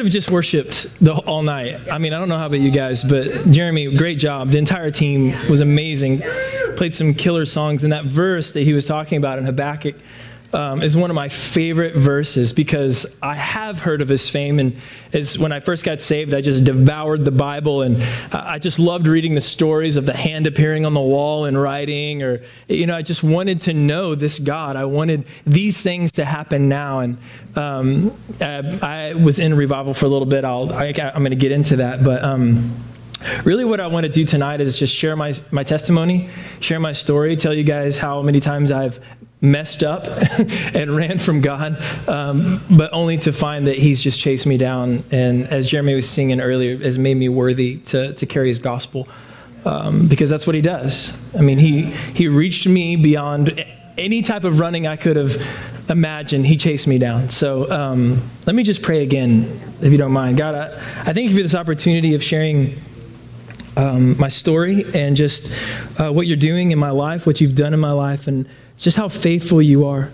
could have just worshiped the, all night. I mean, I don't know how about you guys, but Jeremy, great job. The entire team was amazing. Played some killer songs. And that verse that he was talking about in Habakkuk um, is one of my favorite verses because I have heard of his fame. And it's, when I first got saved, I just devoured the Bible and I just loved reading the stories of the hand appearing on the wall and writing. Or, you know, I just wanted to know this God. I wanted these things to happen now. And um, I, I, was in revival for a little bit. I'll, I, am going to get into that. But. Um, Really, what I want to do tonight is just share my, my testimony, share my story, tell you guys how many times I've messed up and ran from God, um, but only to find that He's just chased me down. And as Jeremy was singing earlier, has made me worthy to, to carry His gospel um, because that's what He does. I mean, He He reached me beyond any type of running I could have imagined. He chased me down. So um, let me just pray again, if you don't mind. God, I, I thank you for this opportunity of sharing. Um, my story and just uh, what you're doing in my life, what you've done in my life, and just how faithful you are.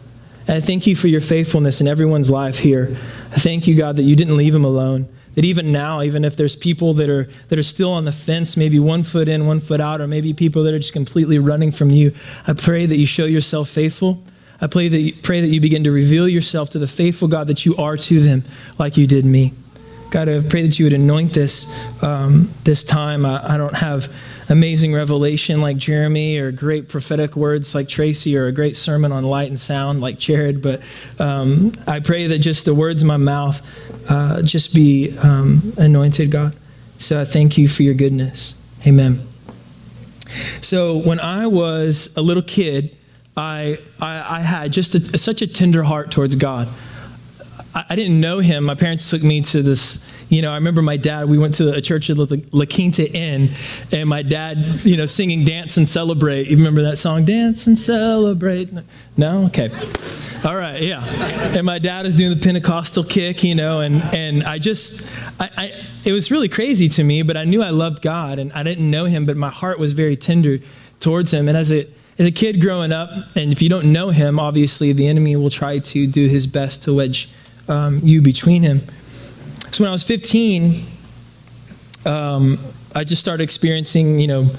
And I thank you for your faithfulness in everyone's life here. I thank you, God, that you didn't leave them alone. That even now, even if there's people that are, that are still on the fence, maybe one foot in, one foot out, or maybe people that are just completely running from you, I pray that you show yourself faithful. I pray that you, pray that you begin to reveal yourself to the faithful God that you are to them, like you did me. God, I pray that you would anoint this, um, this time. I, I, don't have amazing revelation like Jeremy or great prophetic words like Tracy or a great sermon on light and sound like Jared, but um, I pray that just the words of my mouth uh, just be um, anointed, God. So I thank you for your goodness. Amen. So when I was a little kid, I, I, I had just a, such a tender heart towards God. I, didn't know him. My parents took me to this, you know, I remember my dad, we went to a church at La Quinta Inn, and my dad, you know, singing Dance and Celebrate. You remember that song, Dance and Celebrate? No? Okay. All right, yeah. And my dad is doing the Pentecostal kick, you know, and, and I just, I, I, it was really crazy to me, but I knew I loved God, and I didn't know him, but my heart was very tender towards him. And as a, as a kid growing up, and if you don't know him, obviously the enemy will try to do his best to wedge um, you between him. So when I was 15, um, I just started experiencing, you know,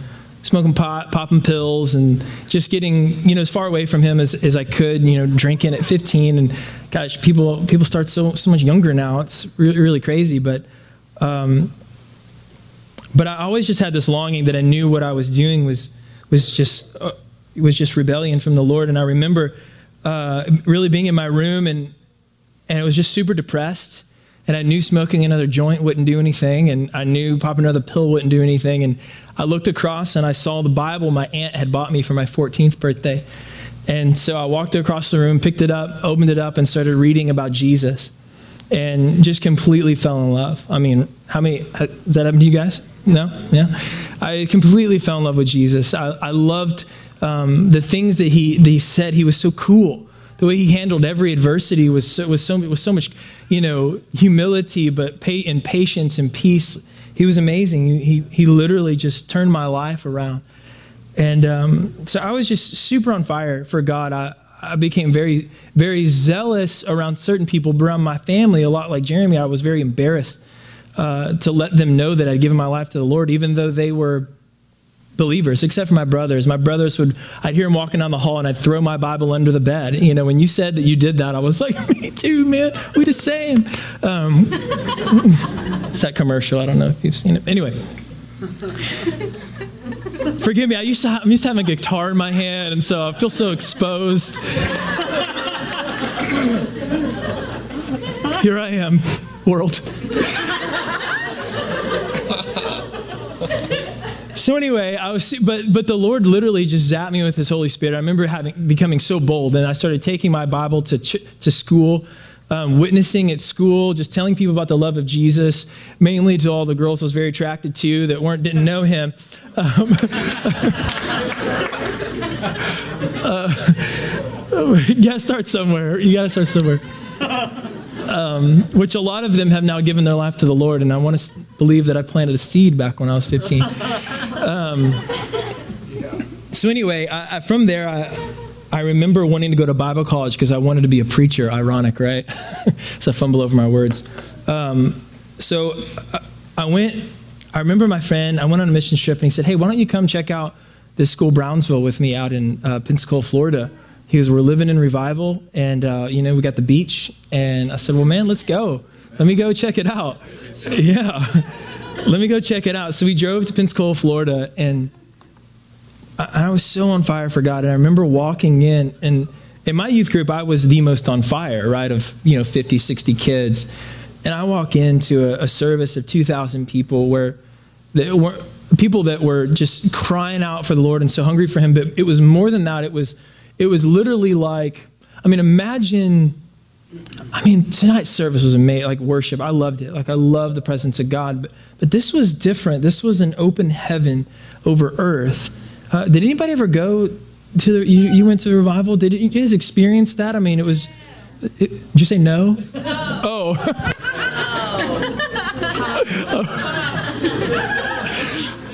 smoking pot, popping pills, and just getting, you know, as far away from him as, as I could, you know, drinking at 15. And gosh, people, people start so, so much younger now. It's really, really crazy. But, um, but I always just had this longing that I knew what I was doing was, was just, uh, was just rebellion from the Lord. And I remember uh, really being in my room and, and I was just super depressed. And I knew smoking another joint wouldn't do anything, and I knew popping another pill wouldn't do anything. And I looked across and I saw the Bible my aunt had bought me for my 14th birthday. And so I walked across the room, picked it up, opened it up, and started reading about Jesus. And just completely fell in love. I mean, how many, has that happened to you guys? No? Yeah? I completely fell in love with Jesus. I, I loved um, the things that he, that he said. He was so cool the way he handled every adversity was so, was so, was so much, you know, humility, but pay, and patience and peace. He was amazing. He, he literally just turned my life around. And um, so I was just super on fire for God. I, I became very, very zealous around certain people, but around my family, a lot like Jeremy, I was very embarrassed uh, to let them know that I'd given my life to the Lord, even though they were believers, except for my brothers. My brothers would, I'd hear them walking down the hall and I'd throw my Bible under the bed. You know, when you said that you did that, I was like, me too, man. We the same. Um, it's that commercial. I don't know if you've seen it. Anyway. Forgive me, I used to have, I'm used to having a guitar in my hand, and so I feel so exposed. Here I am, world. So anyway, I was, but but the Lord literally just zapped me with His Holy Spirit. I remember having becoming so bold, and I started taking my Bible to ch- to school, um, witnessing at school, just telling people about the love of Jesus, mainly to all the girls I was very attracted to that weren't didn't know Him. Um, uh, you gotta start somewhere. You gotta start somewhere. Um, which a lot of them have now given their life to the Lord, and I want to believe that I planted a seed back when I was 15. Um, so anyway, I, I, from there, I, I remember wanting to go to Bible college because I wanted to be a preacher. Ironic, right? so I fumble over my words. Um, so I went, I remember my friend, I went on a mission trip and he said, Hey, why don't you come check out this school, Brownsville, with me out in uh, Pensacola, Florida? He goes, We're living in revival and, uh, you know, we got the beach. And I said, Well, man, let's go. Let me go check it out. yeah. Let me go check it out. So we drove to Pensacola, Florida, and I, was so on fire for God. And I remember walking in and, in my youth group, I was the most on fire, right, of, you know, 50, 60 kids. And I walk into a, a service of 2,000 people where there were people that were just crying out for the Lord and so hungry for Him. But it was more than that. It was, it was literally like, I mean, imagine, I mean, tonight's service was amazing, like worship. I loved it. Like, I love the presence of God. But, but this was different. This was an open heaven over earth. Uh, did anybody ever go to the, you, you went to the revival? Did you guys experience that? I mean, it was, it, did you say no? Oh.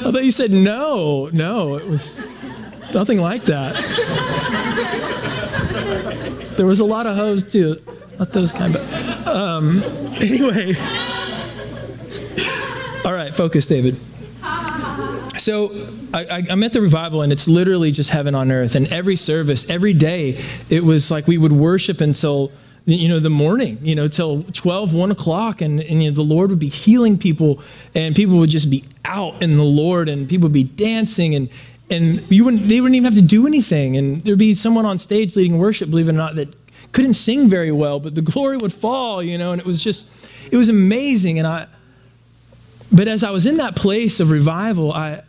I thought you said no. No, it was nothing like that. There was a lot of hoes too. Not those kind, but um, anyway. All right, focus, David. So I, am at the revival, and it's literally just heaven on earth. And every service, every day, it was like we would worship until you know the morning you know till 12 1 o'clock and, and you know, the lord would be healing people and people would just be out in the lord and people would be dancing and and you wouldn't they wouldn't even have to do anything and there'd be someone on stage leading worship believe it or not that couldn't sing very well but the glory would fall you know and it was just it was amazing and i but as i was in that place of revival i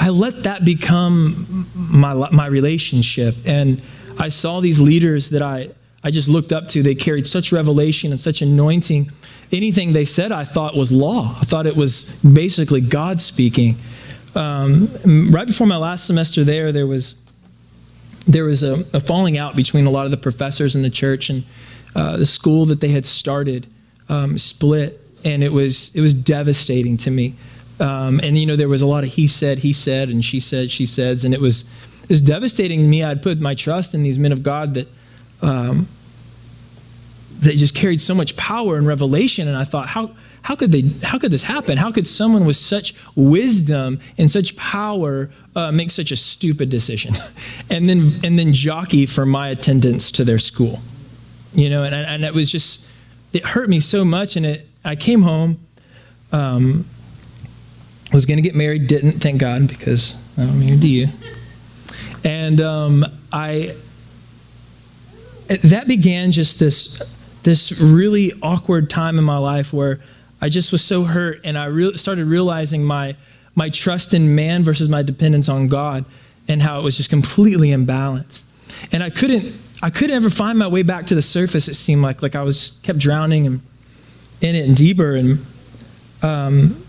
I let that become my, my relationship. And I saw these leaders that I, I just looked up to. They carried such revelation and such anointing. Anything they said, I thought was law. I thought it was basically God speaking. Um, right before my last semester there, there was there was a, a, falling out between a lot of the professors in the church and uh, the school that they had started um, split, and it was it was devastating to me. Um, and you know, there was a lot of he said, he said, and she said, she says, and it was it was devastating to me. I'd put my trust in these men of God that um, that just carried so much power and revelation, and I thought, how how could they how could this happen how could someone with such wisdom and such power uh, make such a stupid decision and then and then jockey for my attendance to their school you know and, and it was just it hurt me so much and it i came home um, was going to get married, didn't, thank God, because I'm here to you. And um, I, that began just this, this really awkward time in my life where I just was so hurt and I re- started realizing my, my trust in man versus my dependence on God and how it was just completely imbalanced. And I couldn't, I couldn't ever find my way back to the surface, it seemed like. Like I was kept drowning and in it and deeper. And um,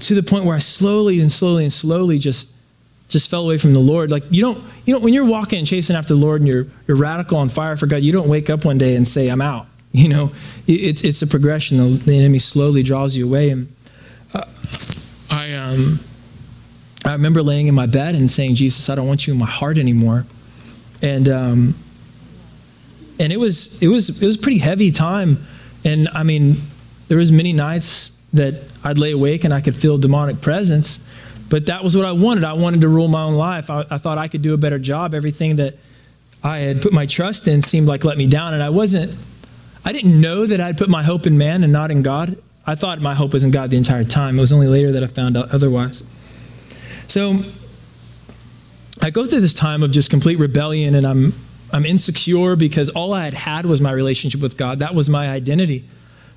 to the point where I slowly and slowly and slowly just just fell away from the Lord. Like you don't, you know, when you're walking and chasing after the Lord and you're you're radical on fire for God, you don't wake up one day and say, "I'm out." You know, it's it's a progression. The, the enemy slowly draws you away. And um, I remember laying in my bed and saying, "Jesus, I don't want you in my heart anymore." And um, and it was it was it was a pretty heavy time. And I mean, there was many nights that I'd lay awake and I could feel demonic presence. But that was what I wanted. I wanted to rule my own life. I, I, thought I could do a better job. Everything that I had put my trust in seemed like let me down. And I wasn't, I didn't know that I'd put my hope in man and not in God. I thought my hope was in God the entire time. It was only later that I found out otherwise. So I go through this time of just complete rebellion and I'm, I'm insecure because all I had had was my relationship with God. That was my identity.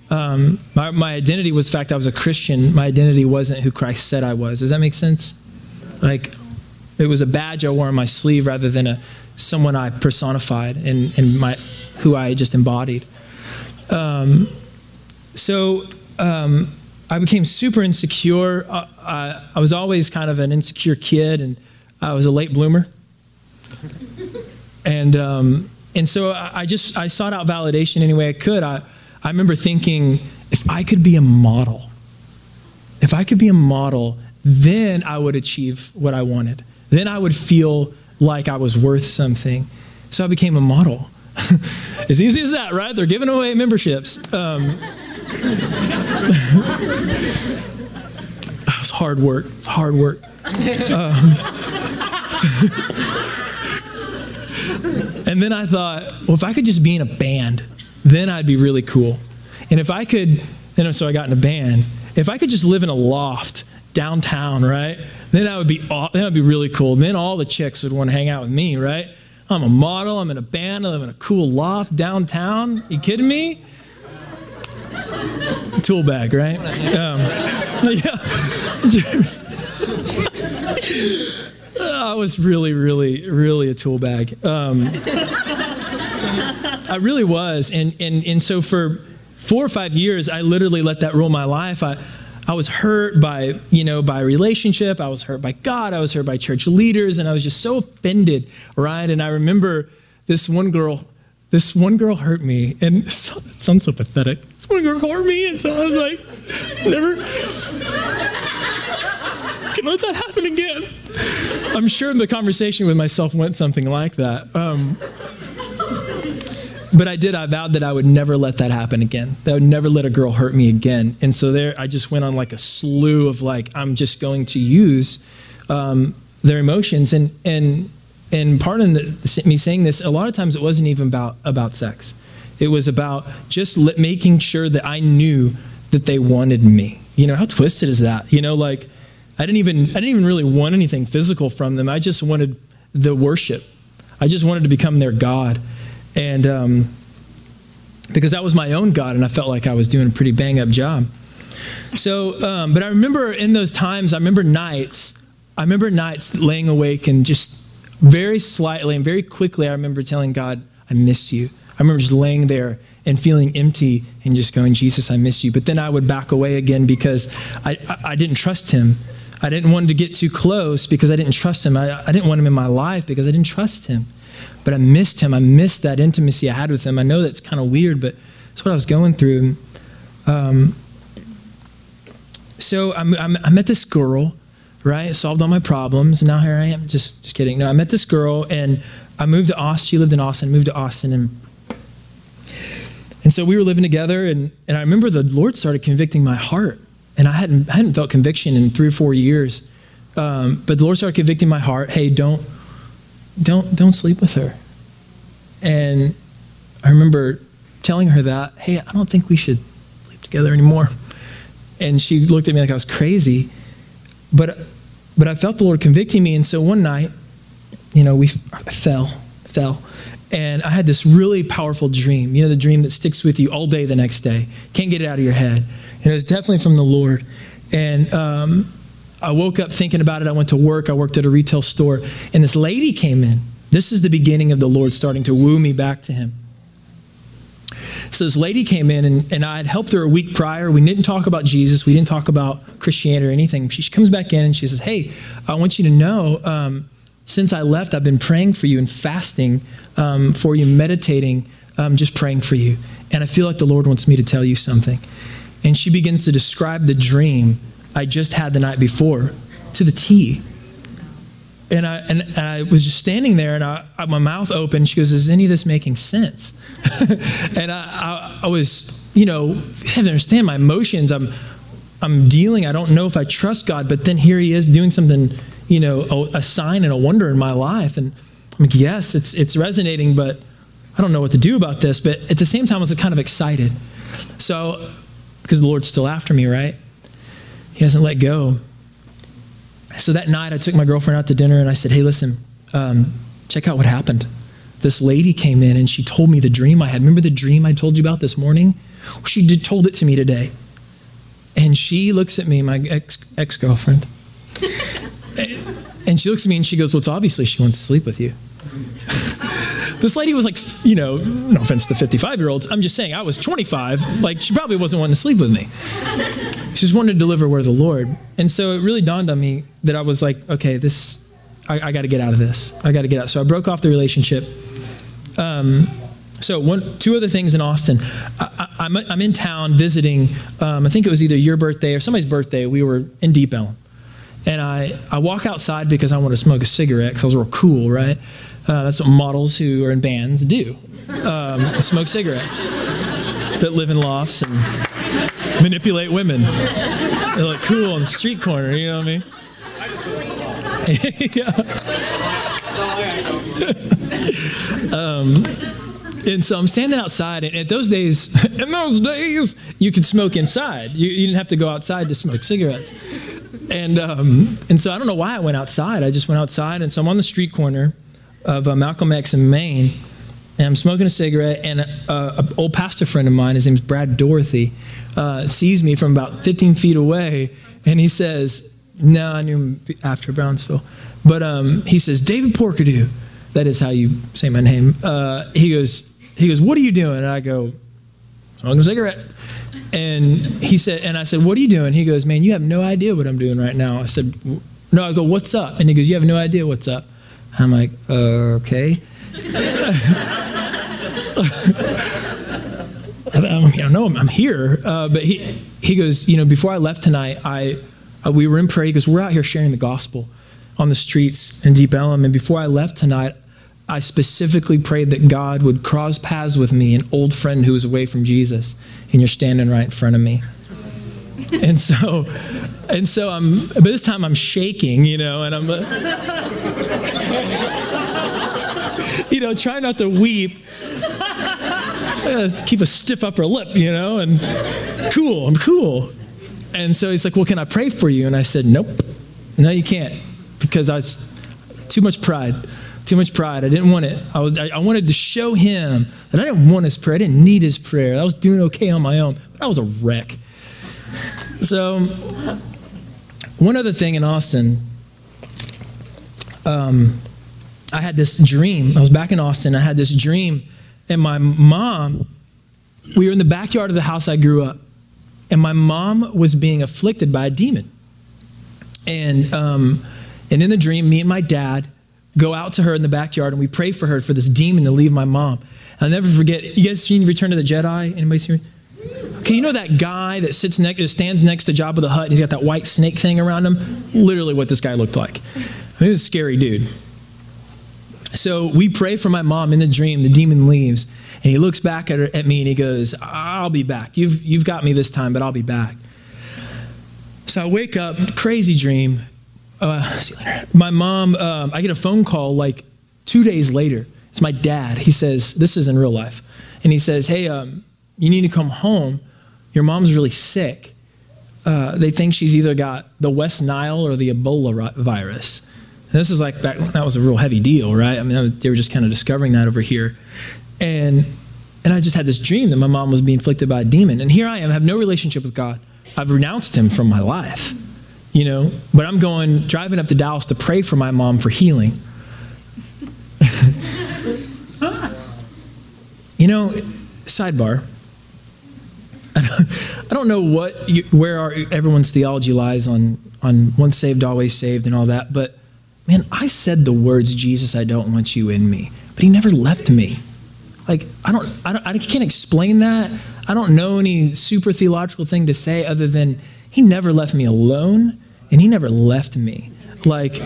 Um, my, my identity was the fact that I was a Christian. My identity wasn't who Christ said I was. Does that make sense? Like, it was a badge I wore on my sleeve rather than a someone I personified and, and my, who I just embodied. Um, so um, I became super insecure. I, I, I, was always kind of an insecure kid, and I was a late bloomer. and um, and so I, I just I sought out validation any way I could. I I remember thinking, if I could be a model, if I could be a model, then I would achieve what I wanted. Then I would feel like I was worth something. So I became a model. as easy as that, right? They're giving away memberships. Um, it's hard work. Hard work. Um, and then I thought, well, if I could just be in a band, then I'd be really cool. And if I could, and so I got in a band. If I could just live in a loft downtown, right? Then that would be that would be really cool. Then all the chicks would want to hang out with me, right? I'm a model. I'm in a band. I live in a cool loft downtown. You kidding me? Tool bag, right? Um, yeah. I was really, really, really a tool bag. Um, I really was, and and and so for four or five years, I literally let that rule my life. I I was hurt by, you know, by relationship. I was hurt by God. I was hurt by church leaders. And I was just so offended, right? And I remember this one girl, this one girl hurt me. And it sounds so pathetic. One girl hurt me. And so I was like, never can let that happen again. I'm sure the conversation with myself went something like that. Um, but I did. I vowed that I would never let that happen again. That I would never let a girl hurt me again. And so there, I just went on like a slew of like, I'm just going to use um, their emotions. And and and pardon the, me saying this, a lot of times it wasn't even about about sex. It was about just making sure that I knew that they wanted me. You know, how twisted is that? You know, like I didn't even I didn't even really want anything physical from them. I just wanted the worship. I just wanted to become their God. And um, because that was my own God, and I felt like I was doing a pretty bang up job. So, um, but I remember in those times, I remember nights, I remember nights laying awake and just very slightly and very quickly, I remember telling God, I miss you. I remember just laying there and feeling empty and just going, Jesus, I miss you. But then I would back away again because I, I, I didn't trust him. I didn't want to get too close because I didn't trust him. I, I didn't want him in my life because I didn't trust him but I missed him. I missed that intimacy I had with him. I know that's kind of weird, but that's what I was going through. Um, so I'm, I'm, i met this girl, right? Solved all my problems. And now here I am. Just, just kidding. No, I met this girl, and I moved to Austin. She lived in Austin. Moved to Austin, and and so we were living together. And, and I remember the Lord started convicting my heart, and I hadn't I hadn't felt conviction in three or four years. Um, but the Lord started convicting my heart. Hey, don't don't don't sleep with her. And I remember telling her that, hey, I don't think we should sleep together anymore. And she looked at me like I was crazy. But but I felt the Lord convicting me, and so one night, you know, we fell, fell. And I had this really powerful dream, you know, the dream that sticks with you all day the next day. Can't get it out of your head. And it was definitely from the Lord. And um, I woke up thinking about it. I went to work. I worked at a retail store. And this lady came in. This is the beginning of the Lord starting to woo me back to Him. So this lady came in, and, and I had helped her a week prior. We didn't talk about Jesus. We didn't talk about Christianity or anything. She, comes back in and she says, Hey, I want you to know um, since I left, I've been praying for you and fasting um, for you, meditating, um, just praying for you. And I feel like the Lord wants me to tell you something. And she begins to describe the dream I just had the night before to the T. And I, and, and I was just standing there and I, I, my mouth open. She goes, Is any of this making sense? and I, I, I, was, you know, you have to understand my emotions. I'm, I'm dealing. I don't know if I trust God, but then here he is doing something, you know, a, a sign and a wonder in my life. And I'm like, Yes, it's, it's resonating, but I don't know what to do about this. But at the same time, I was kind of excited. So, because the Lord's still after me, right? He hasn't let go. So that night, I took my girlfriend out to dinner and I said, Hey, listen, um, check out what happened. This lady came in and she told me the dream I had. Remember the dream I told you about this morning? She did, told it to me today. And she looks at me, my ex girlfriend, and she looks at me and she goes, Well, it's obviously she wants to sleep with you. this lady was like, you know, no offense to 55 year olds, I'm just saying I was 25. Like, she probably wasn't wanting to sleep with me. She just wanted to deliver of the Lord. And so it really dawned on me that I was like, okay, this, I, I got to get out of this. I got to get out. So I broke off the relationship. Um, so one, two other things in Austin. I, am in town visiting. Um, I think it was either your birthday or somebody's birthday. We were in Deep Ellum, and I I walk outside because I want to smoke a cigarette because I was real cool, right? Uh, that's what models who are in bands do. um, smoke cigarettes, that live in lofts and manipulate women. They look cool on the street corner, you know what I mean? yeah. um, and so I'm standing outside, and at those days, in those days, you could smoke inside. You, you didn't have to go outside to smoke cigarettes. And, um, and so I don't know why I went outside. I just went outside, and so I'm on the street corner of uh, Malcolm X in Main, and I'm smoking a cigarette, and an old pastor friend of mine, his name's Brad Dorothy, uh, sees me from about 15 feet away, and he says, no, I knew him after Brownsville. But um, he says, David Porkadoo, that is how you say my name. Uh, he goes, he goes, what are you doing? And I go, smoking a cigarette. And he said, and I said, what are you doing? He goes, man, you have no idea what I'm doing right now. I said, no, I go, what's up? And he goes, you have no idea what's up. I'm like, okay. I don't know, I'm here. Uh, but he, he goes, you know, before I left tonight, I, uh, we were in prayer. He goes, we're out here sharing the gospel on the streets in Deep Ellum. And before I left tonight, I specifically prayed that God would cross paths with me, an old friend who was away from Jesus, and you're standing right in front of me. and so, and so I'm, but this time I'm shaking, you know, and I'm, you know, trying not to weep. Uh, keep a stiff upper lip, you know, and cool, I'm cool. And so he's like, Well, can I pray for you? And I said, Nope. No, you can't. Because I was too much pride. Too much pride. I didn't want it. I, was, I, I wanted to show him that I didn't want his prayer. I didn't need his prayer. I was doing okay on my own. But I was a wreck. So, one other thing in Austin, um, I had this dream. I was back in Austin. I had this dream and my mom, we were in the backyard of the house I grew up, and my mom was being afflicted by a demon. And, um, and in the dream, me and my dad go out to her in the backyard and we pray for her for this demon to leave my mom. I'll never forget. You guys seen Return of the Jedi? Anybody seen? Okay, you know that guy that sits next, stands next to Jabba the Hutt, and he's got that white snake thing around him. Literally, what this guy looked like. I mean, he was a scary dude. So we pray for my mom in the dream. The demon leaves, and he looks back at, her, at me and he goes, I'll be back. You've, you've got me this time, but I'll be back. So I wake up, crazy dream. Uh, my mom, um, I get a phone call like two days later. It's my dad. He says, This is in real life. And he says, Hey, um, you need to come home. Your mom's really sick. Uh, they think she's either got the West Nile or the Ebola virus. And this is like back that was a real heavy deal, right? I mean, they were just kind of discovering that over here, and and I just had this dream that my mom was being afflicted by a demon, and here I am, I have no relationship with God. I've renounced Him from my life, you know. But I'm going driving up to Dallas to pray for my mom for healing. you know, sidebar. I don't know what you, where our, everyone's theology lies on on once saved always saved and all that, but man, I said the words, Jesus, I don't want you in me, but he never left me. Like, I don't, I don't, I can't explain that. I don't know any super theological thing to say other than he never left me alone and he never left me. Like,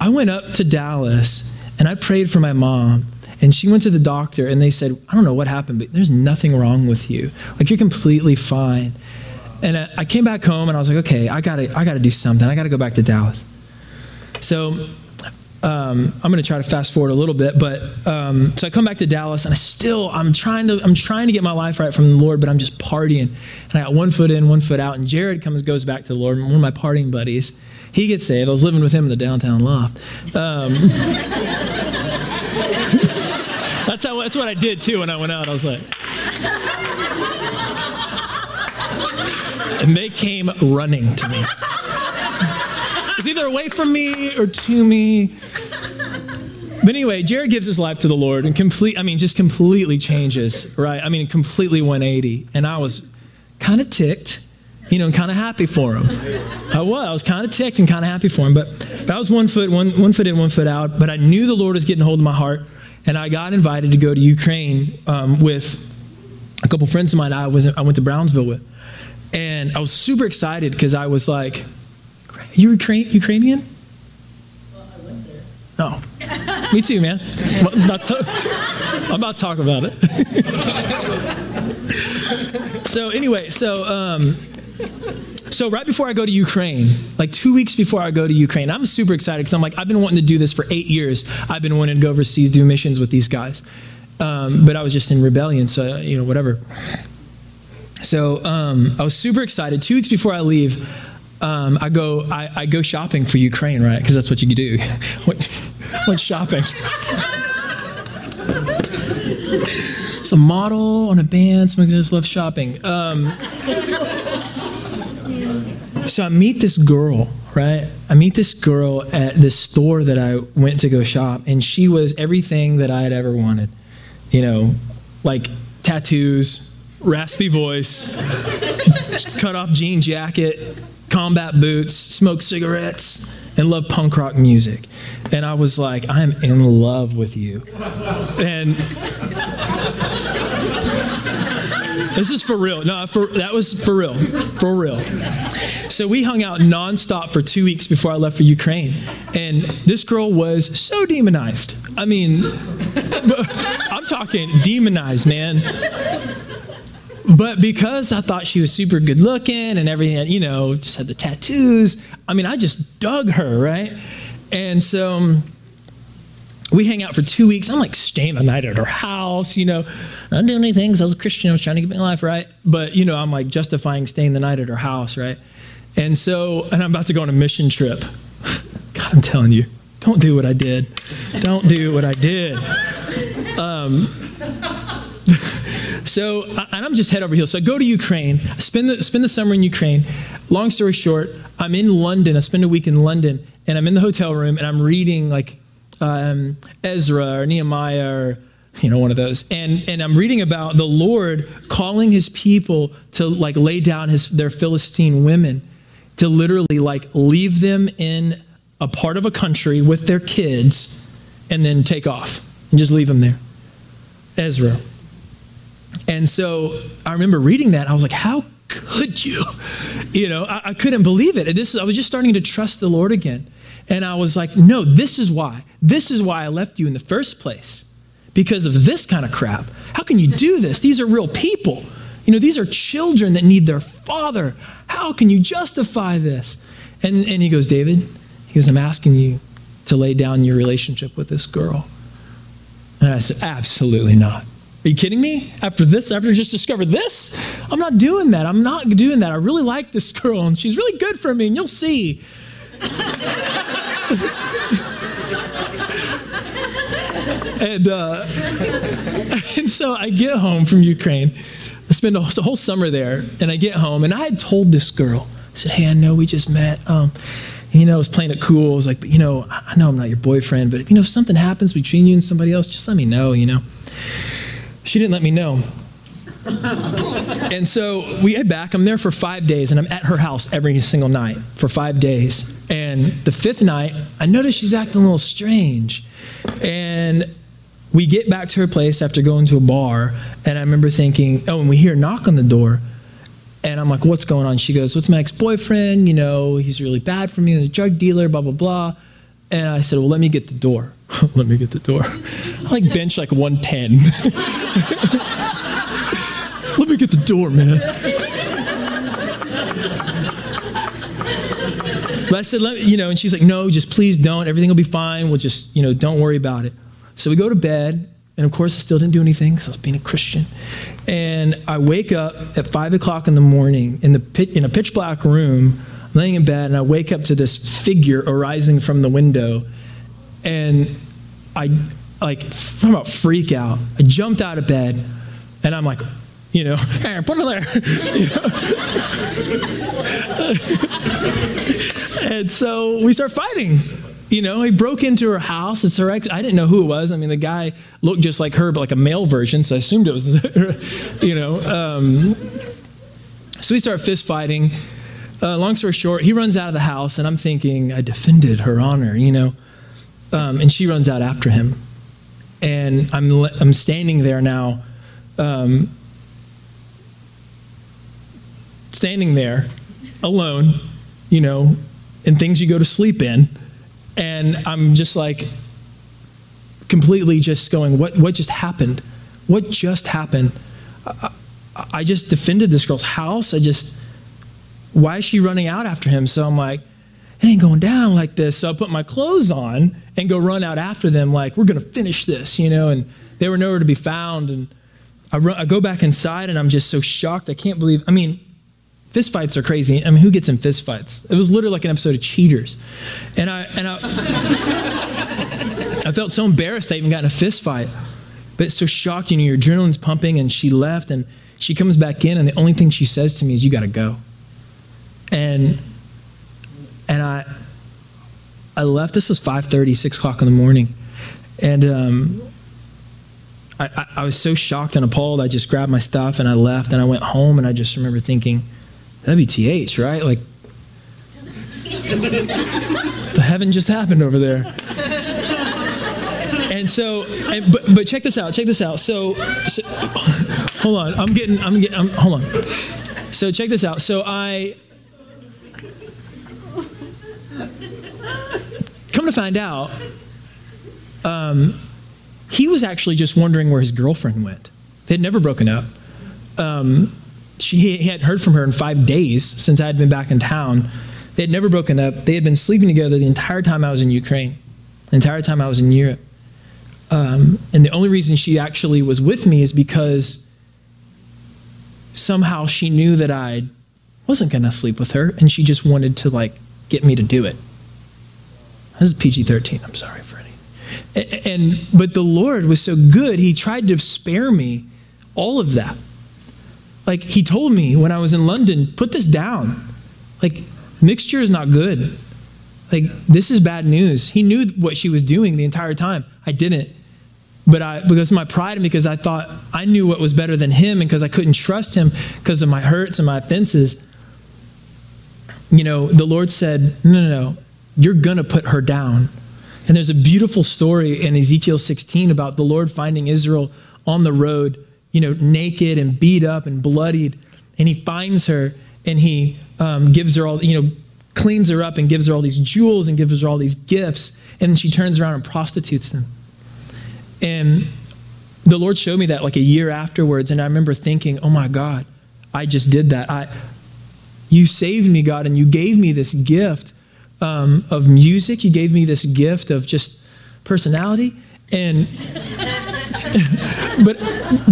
I went up to Dallas and I prayed for my mom and she went to the doctor and they said, I don't know what happened, but there's nothing wrong with you. Like, you're completely fine. And I came back home and I was like, okay, I gotta, I gotta do something. I gotta go back to Dallas. So um, I'm going to try to fast forward a little bit, but um, so I come back to Dallas, and I still I'm trying to I'm trying to get my life right from the Lord, but I'm just partying, and I got one foot in, one foot out. And Jared comes goes back to the Lord, one of my partying buddies. He gets saved. I was living with him in the downtown loft. Um, that's how that's what I did too when I went out. I was like. And they came running to me. It's either away from me or to me. But anyway, Jared gives his life to the Lord and complete, I mean, just completely changes, right? I mean, completely 180. And I was kind of ticked, you know, and kind of happy for him. I was. I was kind of ticked and kind of happy for him. But that was one foot, one, one foot in, one foot out. But I knew the Lord was getting hold of my heart. And I got invited to go to Ukraine um, with a couple friends of mine I, was, I went to Brownsville with. And I was super excited because I was like, you Ukrainian? Well, I went there. Oh. Me too, man. I'm about to, I'm about to talk about it. so anyway, so um, so right before I go to Ukraine, like two weeks before I go to Ukraine, I'm super excited because I'm like, I've been wanting to do this for eight years. I've been wanting to go overseas, do missions with these guys. Um, but I was just in rebellion, so, you know, whatever. So um, I was super excited. Two weeks before I leave, um, I go I, I, go shopping for Ukraine, right? Because that's what you do. went, went shopping. it's a model on a band. Someone just love shopping. Um, so I meet this girl, right? I meet this girl at this store that I went to go shop, and she was everything that I had ever wanted. You know, like tattoos, raspy voice, cut off jean jacket, combat boots, smoke cigarettes, and love punk rock music. And I was like, I'm in love with you. And this is for real. No, for, that was for real. For real. So we hung out nonstop for two weeks before I left for Ukraine. And this girl was so demonized. I mean, I'm talking demonized, man. But because I thought she was super good looking and everything, you know, just had the tattoos, I mean, I just dug her, right? And so um, we hang out for two weeks. I'm like staying the night at her house, you know, not doing anything because I was a Christian. I was trying to get my life right. But, you know, I'm like justifying staying the night at her house, right? And so, and I'm about to go on a mission trip. God, I'm telling you, don't do what I did. Don't do what I did. Um, so, and I'm just head over heels. So I go to Ukraine, spend the, spend the summer in Ukraine. Long story short, I'm in London. I spend a week in London, and I'm in the hotel room, and I'm reading like um, Ezra or Nehemiah or you know one of those and and i'm reading about the lord calling his people to like lay down his their philistine women to literally like leave them in a part of a country with their kids and then take off and just leave them there. Ezra. And so I remember reading that. I was like, how could you? You know, I, I couldn't believe it. And this, I was just starting to trust the Lord again. And I was like, no, this is why. This is why I left you in the first place. Because of this kind of crap. How can you do this? These are real people. You know, these are children that need their father. How can you justify this? And, and he goes, David, he goes, I'm asking you to lay down your relationship with this girl. And I said, absolutely not. Are you kidding me? After this, after just discovered this? I'm not doing that. I'm not doing that. I really like this girl, and she's really good for me, and you'll see. and, uh, and so I get home from Ukraine I spend a whole summer there, and I get home, and I had told this girl, I said, "Hey, I know we just met. Um, you know, I was playing it cool. I was like, but you know, I know I'm not your boyfriend, but you know if something happens between you and somebody else, just let me know. You know." She didn't let me know. and so we head back. I'm there for five days, and I'm at her house every single night for five days. And the fifth night, I notice she's acting a little strange. And we get back to her place after going to a bar, and I remember thinking, oh, and we hear a knock on the door. And I'm like, what's going on? She goes, what's my ex boyfriend? You know, he's really bad for me, he's a drug dealer, blah, blah, blah. And I said, well, let me get the door. let me get the door. I like bench like 110. let me get the door, man. But I said, let me, you know, and she's like, no, just please don't. Everything will be fine. We'll just, you know, don't worry about it. So we go to bed, and of course, I still didn't do anything because I was being a Christian. And I wake up at five o'clock in the morning in, the pit, in a pitch black room, laying in bed, and I wake up to this figure arising from the window. And I, like, I'm about freak out. I jumped out of bed, and I'm like, you know, hey, put it there. and so we start fighting you know, he broke into her house. It's her ex. I didn't know who it was. I mean, the guy looked just like her, but like a male version, so I assumed it was, you know. Um, so we start fist fighting. Uh, long story short, he runs out of the house, and I'm thinking, I defended her honor, you know. Um, and she runs out after him. And I'm, I'm standing there now, um, standing there alone, you know, in things you go to sleep in and I'm just like, completely just going, what, what just happened? What just happened? I, I just defended this girl's house. I just, why is she running out after him? So I'm like, it ain't going down like this. So I put my clothes on and go run out after them, like, we're going to finish this, you know? And they were nowhere to be found. And I, run, I go back inside and I'm just so shocked. I can't believe, I mean, fist fights are crazy. I mean, who gets in fist fights? It was literally like an episode of Cheaters. And I, and I, I felt so embarrassed I even got in a fist fight. But it's so shocked, you know, your adrenaline's pumping and she left and she comes back in and the only thing she says to me is, you got to go. And, and I, I left, this was 5.30, 6 o'clock in the morning. And um, I, I, I was so shocked and appalled, I just grabbed my stuff and I left and I went home and I just remember thinking, WTH, right? Like, the heaven just happened over there. And so, and, but, but check this out, check this out. So, so hold on, I'm getting, I'm getting, I'm, hold on. So check this out. So I, come to find out, um, he was actually just wondering where his girlfriend went. They had never broken up. Um, she, he hadn't heard from her in five days since I had been back in town. They had never broken up. They had been sleeping together the entire time I was in Ukraine, the entire time I was in Europe. Um, and the only reason she actually was with me is because somehow she knew that I wasn't going to sleep with her, and she just wanted to like get me to do it. This is PG 13. I'm sorry for any. And, but the Lord was so good, He tried to spare me all of that. Like, He told me when I was in London, put this down. Like, mixture is not good. Like, this is bad news. He knew what she was doing the entire time. I didn't. But I, because of my pride and because I thought I knew what was better than him and because I couldn't trust him because of my hurts and my offenses, you know, the Lord said, no, no, no, you're going to put her down. And there's a beautiful story in Ezekiel 16 about the Lord finding Israel on the road, you know, naked and beat up and bloodied. And he finds her and he um, gives her all, you know, cleans her up and gives her all these jewels and gives her all these gifts. And she turns around and prostitutes them. And the Lord showed me that like a year afterwards. And I remember thinking, oh my God, I just did that. I, you saved me, God, and you gave me this gift um, of music. You gave me this gift of just personality. And, but,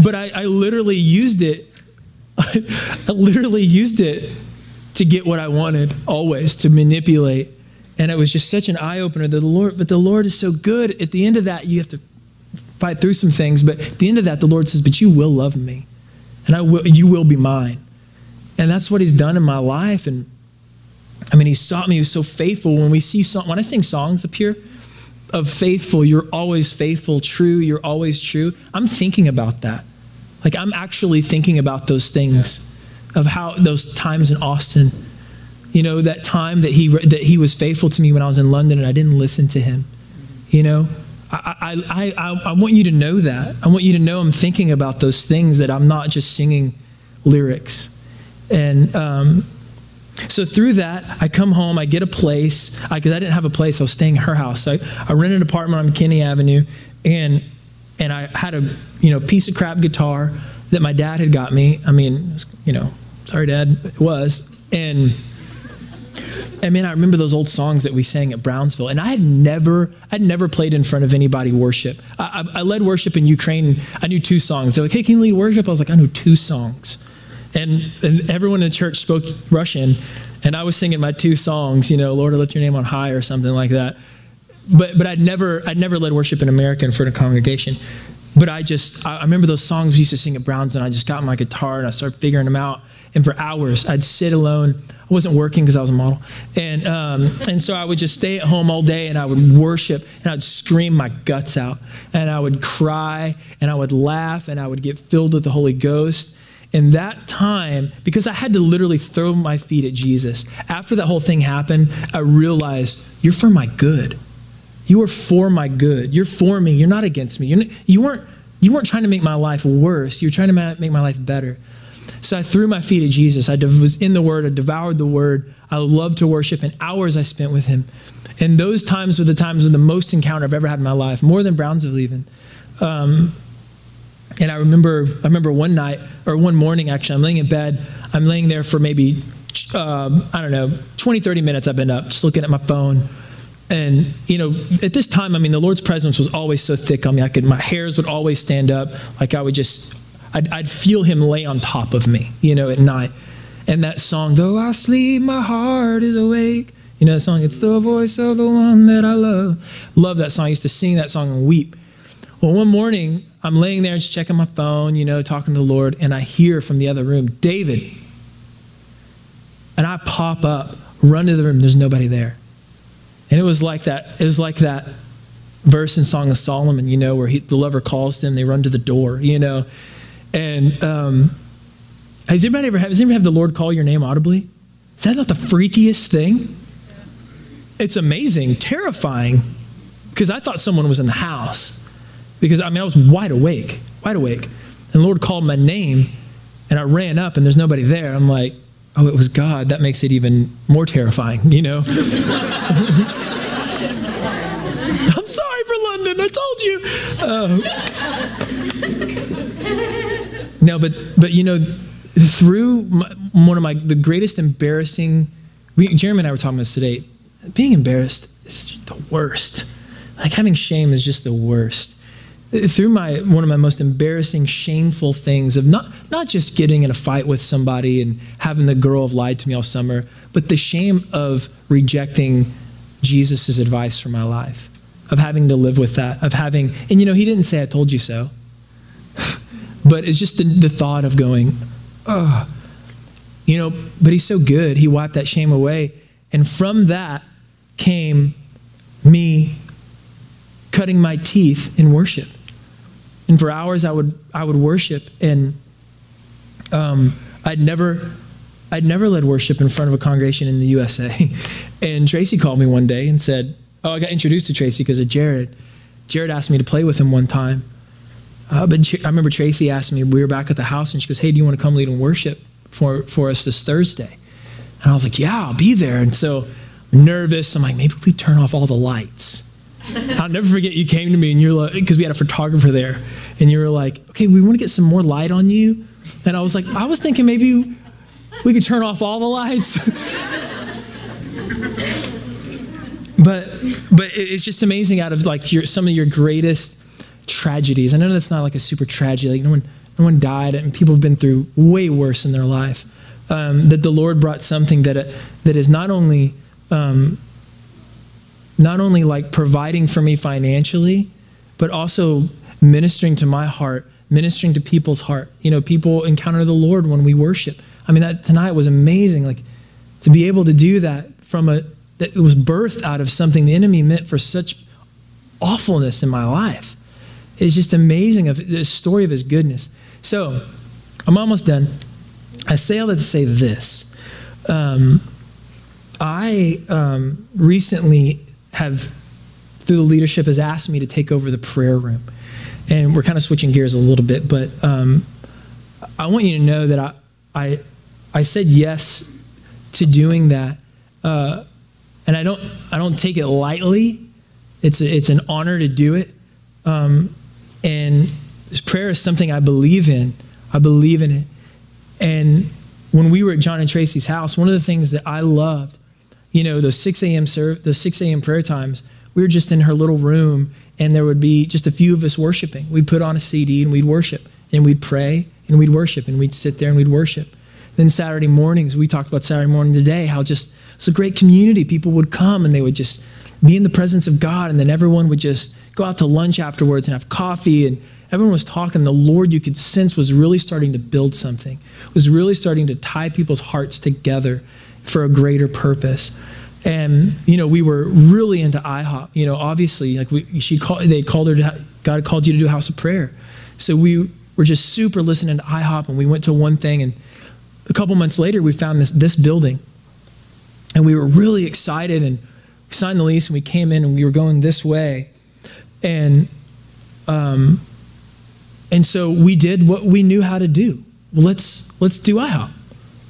but I, I literally used it. I literally used it to get what I wanted, always, to manipulate. And it was just such an eye opener that the Lord, but the Lord is so good. At the end of that, you have to fight through some things, but at the end of that, the Lord says, But you will love me, and I will, you will be mine. And that's what He's done in my life. And I mean, He sought me, He was so faithful. When we see song, when I sing songs up here of faithful, you're always faithful, true, you're always true, I'm thinking about that. Like, I'm actually thinking about those things of how those times in Austin. You know, that time that he, that he was faithful to me when I was in London and I didn't listen to him. You know, I, I, I, I want you to know that. I want you to know I'm thinking about those things, that I'm not just singing lyrics. And um, so through that, I come home, I get a place, because I, I, didn't have a place, I was staying at her house. So I, I rented an apartment on McKinney Avenue, and, and I had a you know, piece of crap guitar that my dad had got me. I mean, you know, sorry, Dad, it was. And I mean, I remember those old songs that we sang at Brownsville, and I had never, I'd never played in front of anybody worship. I, I, I led worship in Ukraine. I knew two songs. They're like, "Hey, can you lead worship?" I was like, "I know two songs," and, and everyone in the church spoke Russian, and I was singing my two songs. You know, "Lord, I lift your name on high" or something like that. But but I'd never I'd never led worship in America in front of a congregation. But I just I remember those songs we used to sing at Browns, and I just got my guitar and I started figuring them out. And for hours, I'd sit alone I wasn't working because I was a model. And, um, and so I would just stay at home all day and I would worship and I'd scream my guts out and I would cry and I would laugh and I would get filled with the Holy Ghost. In that time, because I had to literally throw my feet at Jesus, after that whole thing happened, I realized you're for my good. You are for my good. You're for me. You're not against me. You're not, you, weren't, you weren't trying to make my life worse. You're trying to make my life better. So I threw my feet at Jesus. I was in the Word. I devoured the Word. I loved to worship, and hours I spent with Him. And those times were the times of the most encounter I've ever had in my life, more than Brownsville even. Um, and I remember, I remember one night or one morning actually, I'm laying in bed. I'm laying there for maybe, uh, I don't know, 20, 30 minutes. I've been up, just looking at my phone. And you know, at this time, I mean, the Lord's presence was always so thick on me. I could, my hairs would always stand up, like I would just, I'd, I'd feel Him lay on top of me, you know, at night. And that song, though I sleep, my heart is awake. You know that song? It's the voice of the one that I love. Love that song. I used to sing that song and weep. Well, one morning, I'm laying there just checking my phone, you know, talking to the Lord, and I hear from the other room, David. And I pop up, run to the room, there's nobody there. And it was like that, it was like that verse in Song of Solomon, you know, where he, the lover calls them, they run to the door, you know. And um, has anybody ever has anybody have the Lord call your name audibly? Is that not the freakiest thing? It's amazing, terrifying, because I thought someone was in the house because I mean I was wide awake, wide awake. And Lord called my name and I ran up and there's nobody there. I'm like, oh, it was God. That makes it even more terrifying, you know? I'm sorry for London, I told you. Uh, no, but but you know, through my, one of my the greatest embarrassing, we, Jeremy and I were talking about this today. Being embarrassed is the worst. Like having shame is just the worst through my one of my most embarrassing shameful things of not not just getting in a fight with somebody and having the girl have lied to me all summer but the shame of rejecting jesus' advice for my life of having to live with that of having and you know he didn't say i told you so. But it's just the, the thought of going oh you know but he's so good. He wiped that shame away. And from that came me cutting my teeth in worship and for hours I would, I would worship, and um, I'd never, I'd never led worship in front of a congregation in the USA. and Tracy called me one day and said, Oh, I got introduced to Tracy because of Jared. Jared asked me to play with him one time. Uh, but I remember Tracy asked me, we were back at the house, and she goes, Hey, do you want to come lead in worship for, for us this Thursday? And I was like, Yeah, I'll be there. And so, nervous, I'm like, Maybe we turn off all the lights. I'll never forget you came to me and you're like, because we had a photographer there, and you were like, okay, we want to get some more light on you. And I was like, I was thinking maybe we could turn off all the lights. but but it's just amazing out of like your, some of your greatest tragedies. I know that's not like a super tragedy. Like no one no one died, and people have been through way worse in their life. Um, that the Lord brought something that uh, that is not only um, not only like providing for me financially, but also ministering to my heart, ministering to people's heart. You know, people encounter the Lord when we worship. I mean, that tonight was amazing. Like to be able to do that from a that it was birthed out of something the enemy meant for such awfulness in my life. It's just amazing of the story of his goodness. So I'm almost done. I say all that to say this. Um, I um, recently have, through the leadership, has asked me to take over the prayer room. And we're kind of switching gears a little bit, but um, I want you to know that I, I, I said yes to doing that. Uh, and I don't, I don't take it lightly. It's, a, it's an honor to do it. Um, and prayer is something I believe in. I believe in it. And when we were at John and Tracy's house, one of the things that I loved you know, those 6 a.m. Serve, those 6 a.m. prayer times, we were just in her little room and there would be just a few of us worshiping. We'd put on a CD and we'd worship and we'd pray and we'd worship and we'd sit there and we'd worship. Then Saturday mornings, we talked about Saturday morning today, how just it's a great community. People would come and they would just be in the presence of God, and then everyone would just go out to lunch afterwards and have coffee, and everyone was talking. The Lord, you could sense, was really starting to build something, was really starting to tie people's hearts together for a greater purpose. And you know, we were really into IHOP. You know, obviously, like we, she called, they called her to, God called you to do a house of prayer. So we were just super listening to IHOP, and we went to one thing. And a couple months later, we found this this building, and we were really excited. And signed the lease, and we came in, and we were going this way, and um, and so we did what we knew how to do. Well, let's let's do IHOP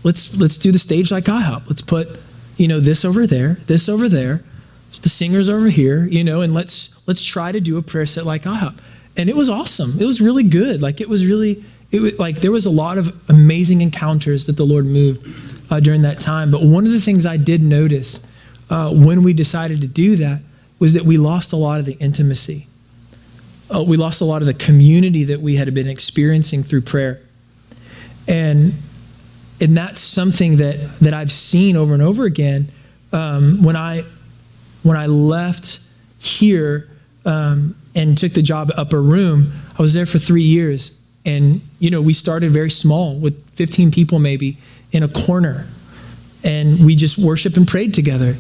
let's let's do the stage like IHOP. Let's put, you know, this over there, this over there. the singers over here, you know, and let's let's try to do a prayer set like IHOP. And it was awesome. It was really good. Like it was really, it was like there was a lot of amazing encounters that the Lord moved uh, during that time. But one of the things I did notice uh, when we decided to do that was that we lost a lot of the intimacy. Uh, we lost a lot of the community that we had been experiencing through prayer. And, and that's something that, that I've seen over and over again um, when, I, when I left here um, and took the job at Upper Room. I was there for three years. And, you know, we started very small with 15 people maybe in a corner. And we just worshiped and prayed together.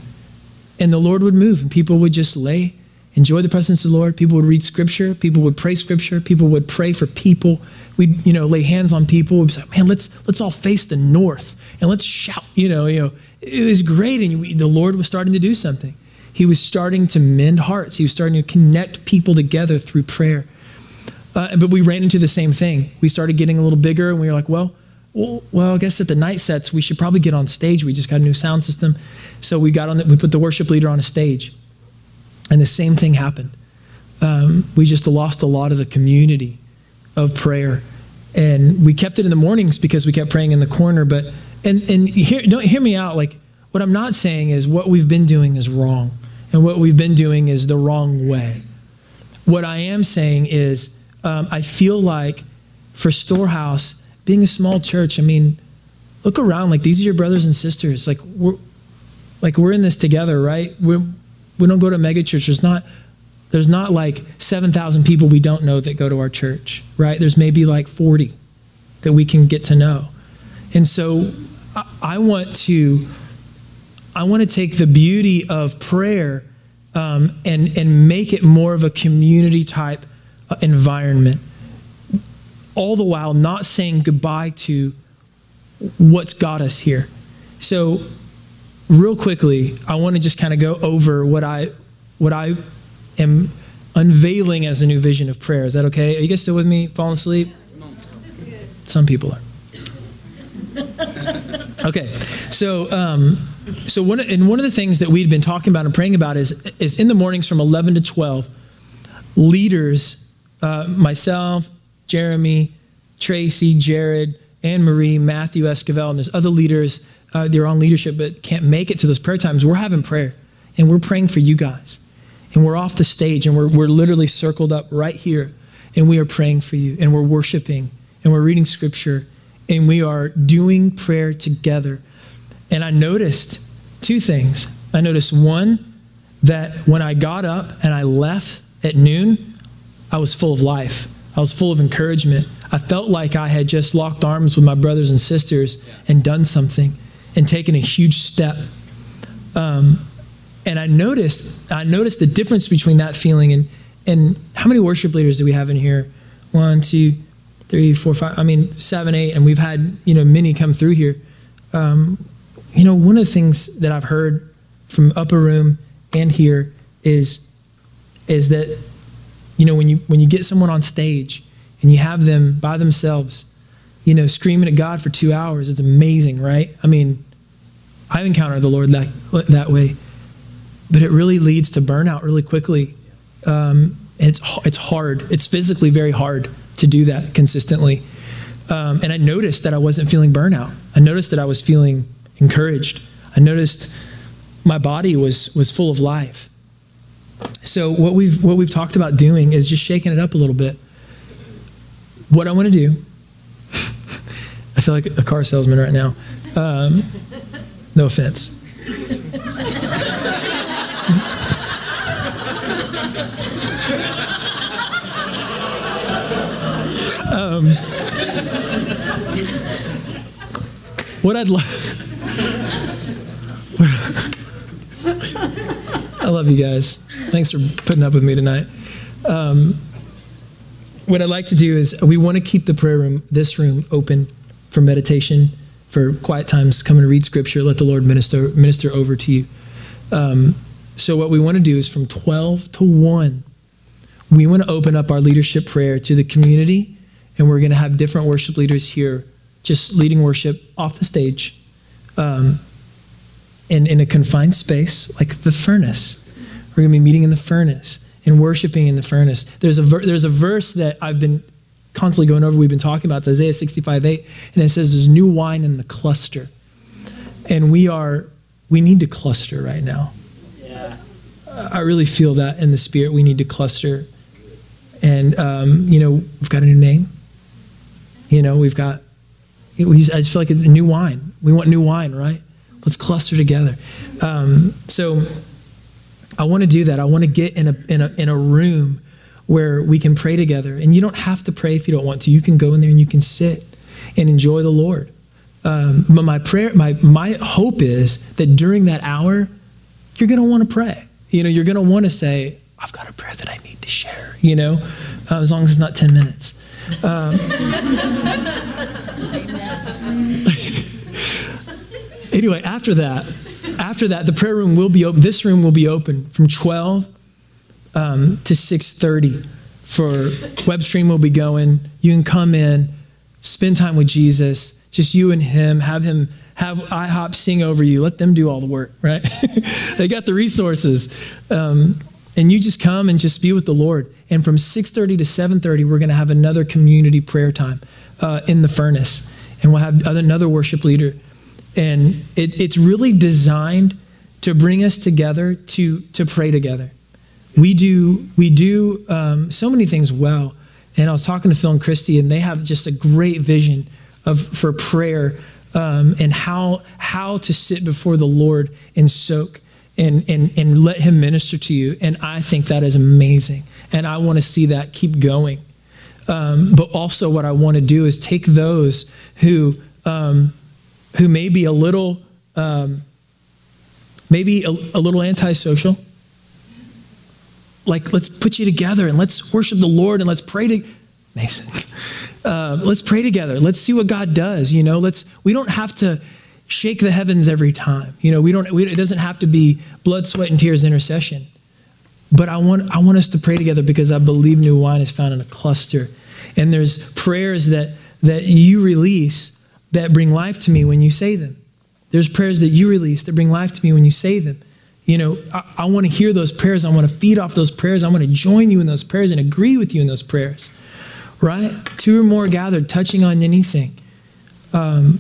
And the Lord would move, and people would just lay, enjoy the presence of the Lord. People would read scripture. People would pray scripture. People would pray for people. We'd, you know, lay hands on people. We'd say, man, let's, let's all face the north and let's shout. You know, you know, it was great. And we, the Lord was starting to do something. He was starting to mend hearts. He was starting to connect people together through prayer. Uh, but we ran into the same thing. We started getting a little bigger, and we were like, well, well, well, I guess at the night sets, we should probably get on stage. We just got a new sound system. So we got on, the, we put the worship leader on a stage. And the same thing happened. Um, we just lost a lot of the community of prayer. And we kept it in the mornings because we kept praying in the corner. But, and, and hear, don't hear me out. Like, what I'm not saying is what we've been doing is wrong. And what we've been doing is the wrong way. What I am saying is, um, I feel like for Storehouse, being a small church, I mean, look around. Like these are your brothers and sisters. Like we're, like we're in this together, right? We're, we don't go to mega church. There's not, there's not like 7,000 people we don't know that go to our church, right? There's maybe like 40 that we can get to know. And so I, I want to, I want to take the beauty of prayer um, and, and make it more of a community type uh, environment all the while not saying goodbye to what's got us here. So, real quickly, I want to just kind of go over what I what I am unveiling as a new vision of prayer. Is that okay? Are you guys still with me? Falling asleep? Some people are. okay, so um, so one and one of the things that we'd been talking about and praying about is is in the mornings from eleven to twelve, leaders, uh, myself, Jeremy, Tracy, Jared, Anne Marie, Matthew Esquivel, and there's other leaders. Uh, they're on leadership but can't make it to those prayer times. We're having prayer and we're praying for you guys. And we're off the stage and we're, we're literally circled up right here and we are praying for you and we're worshiping and we're reading scripture and we are doing prayer together. And I noticed two things. I noticed one, that when I got up and I left at noon, I was full of life. I was full of encouragement. I felt like I had just locked arms with my brothers and sisters and done something and taken a huge step. Um, and I noticed, I noticed the difference between that feeling and, and how many worship leaders do we have in here? One, two, three, four, five. I mean, seven, eight, and we've had you know many come through here. Um, you know, one of the things that I've heard from Upper Room and here is is that you know, when you, when you get someone on stage and you have them by themselves, you know, screaming at God for two hours, is amazing, right? I mean, I've encountered the Lord that, that way. But it really leads to burnout really quickly. Um, and it's, it's hard. It's physically very hard to do that consistently. Um, and I noticed that I wasn't feeling burnout. I noticed that I was feeling encouraged. I noticed my body was, was full of life. So what we've what we've talked about doing is just shaking it up a little bit. What I want to do, I feel like a car salesman right now. Um, no offense. um, what I'd like. I love you guys. Thanks for putting up with me tonight. Um, what I'd like to do is we want to keep the prayer room, this room, open for meditation, for quiet times. Come and read scripture. Let the Lord minister minister over to you. Um, so what we want to do is from 12 to 1, we want to open up our leadership prayer to the community, and we're going to have different worship leaders here, just leading worship off the stage. Um, in, in a confined space like the furnace. We're going to be meeting in the furnace and worshiping in the furnace. There's a, ver- there's a verse that I've been constantly going over, we've been talking about. It's Isaiah 65 8. And it says, There's new wine in the cluster. And we are, we need to cluster right now. Yeah. I really feel that in the spirit. We need to cluster. And, um, you know, we've got a new name. You know, we've got, we, I just feel like a new wine. We want new wine, right? Let's cluster together. Um, so I want to do that. I want to get in a, in, a, in a room where we can pray together. And you don't have to pray if you don't want to. You can go in there and you can sit and enjoy the Lord. Um, but my prayer, my, my hope is that during that hour, you're going to want to pray. You know, you're going to want to say, I've got a prayer that I need to share, you know, uh, as long as it's not 10 minutes. Um, anyway, after that, after that, the prayer room will be open. This room will be open from 12 um, to 6.30 for web stream will be going. You can come in, spend time with Jesus, just you and him, have him have IHOP sing over you. Let them do all the work, right? they got the resources. Um, and you just come and just be with the Lord. And from 6.30 to 7.30, we're going to have another community prayer time uh, in the furnace. And we'll have another worship leader. And it, it's really designed to bring us together to, to pray together we do we do um, so many things well. And I was talking to Phil and Christy, and they have just a great vision of for prayer um, and how how to sit before the Lord and soak and and and let Him minister to you. And I think that is amazing, and I want to see that keep going. Um, but also, what I want to do is take those who um, who may be a little um, maybe a, a little antisocial like let's put you together and let's worship the Lord and let's pray to Mason. Uh, let's pray together. Let's see what God does. You know, let's. We don't have to shake the heavens every time. You know, we don't. We, it doesn't have to be blood, sweat, and tears intercession. But I want I want us to pray together because I believe new wine is found in a cluster, and there's prayers that that you release that bring life to me when you say them. There's prayers that you release that bring life to me when you say them. You know, I, I want to hear those prayers. I want to feed off those prayers. I want to join you in those prayers and agree with you in those prayers. Right? Two or more gathered, touching on anything. Um,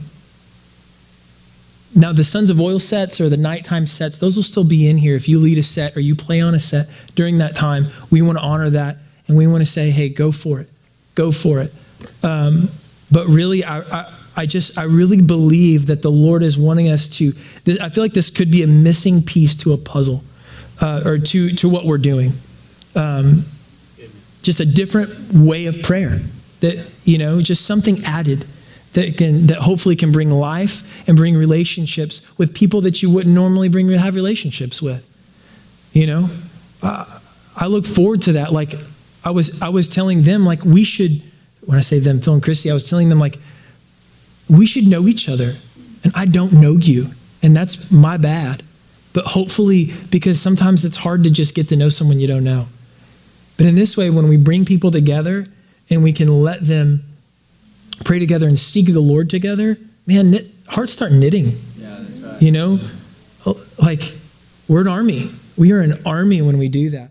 now, the Sons of Oil sets or the nighttime sets, those will still be in here. If you lead a set or you play on a set during that time, we want to honor that and we want to say, hey, go for it. Go for it. Um, but really, I, I, I just, I really believe that the Lord is wanting us to, I feel like this could be a missing piece to a puzzle uh, or to, to what we're doing. Um, just a different way of prayer that, you know, just something added that can, that hopefully can bring life and bring relationships with people that you wouldn't normally bring, have relationships with. You know, uh, I look forward to that. Like I was, I was telling them, like we should, when I say them, Phil and Christy, I was telling them, like, we should know each other. And I don't know you. And that's my bad. But hopefully, because sometimes it's hard to just get to know someone you don't know. But in this way, when we bring people together and we can let them pray together and seek the Lord together, man, knit, hearts start knitting. Yeah, that's right. You know, like we're an army. We are an army when we do that.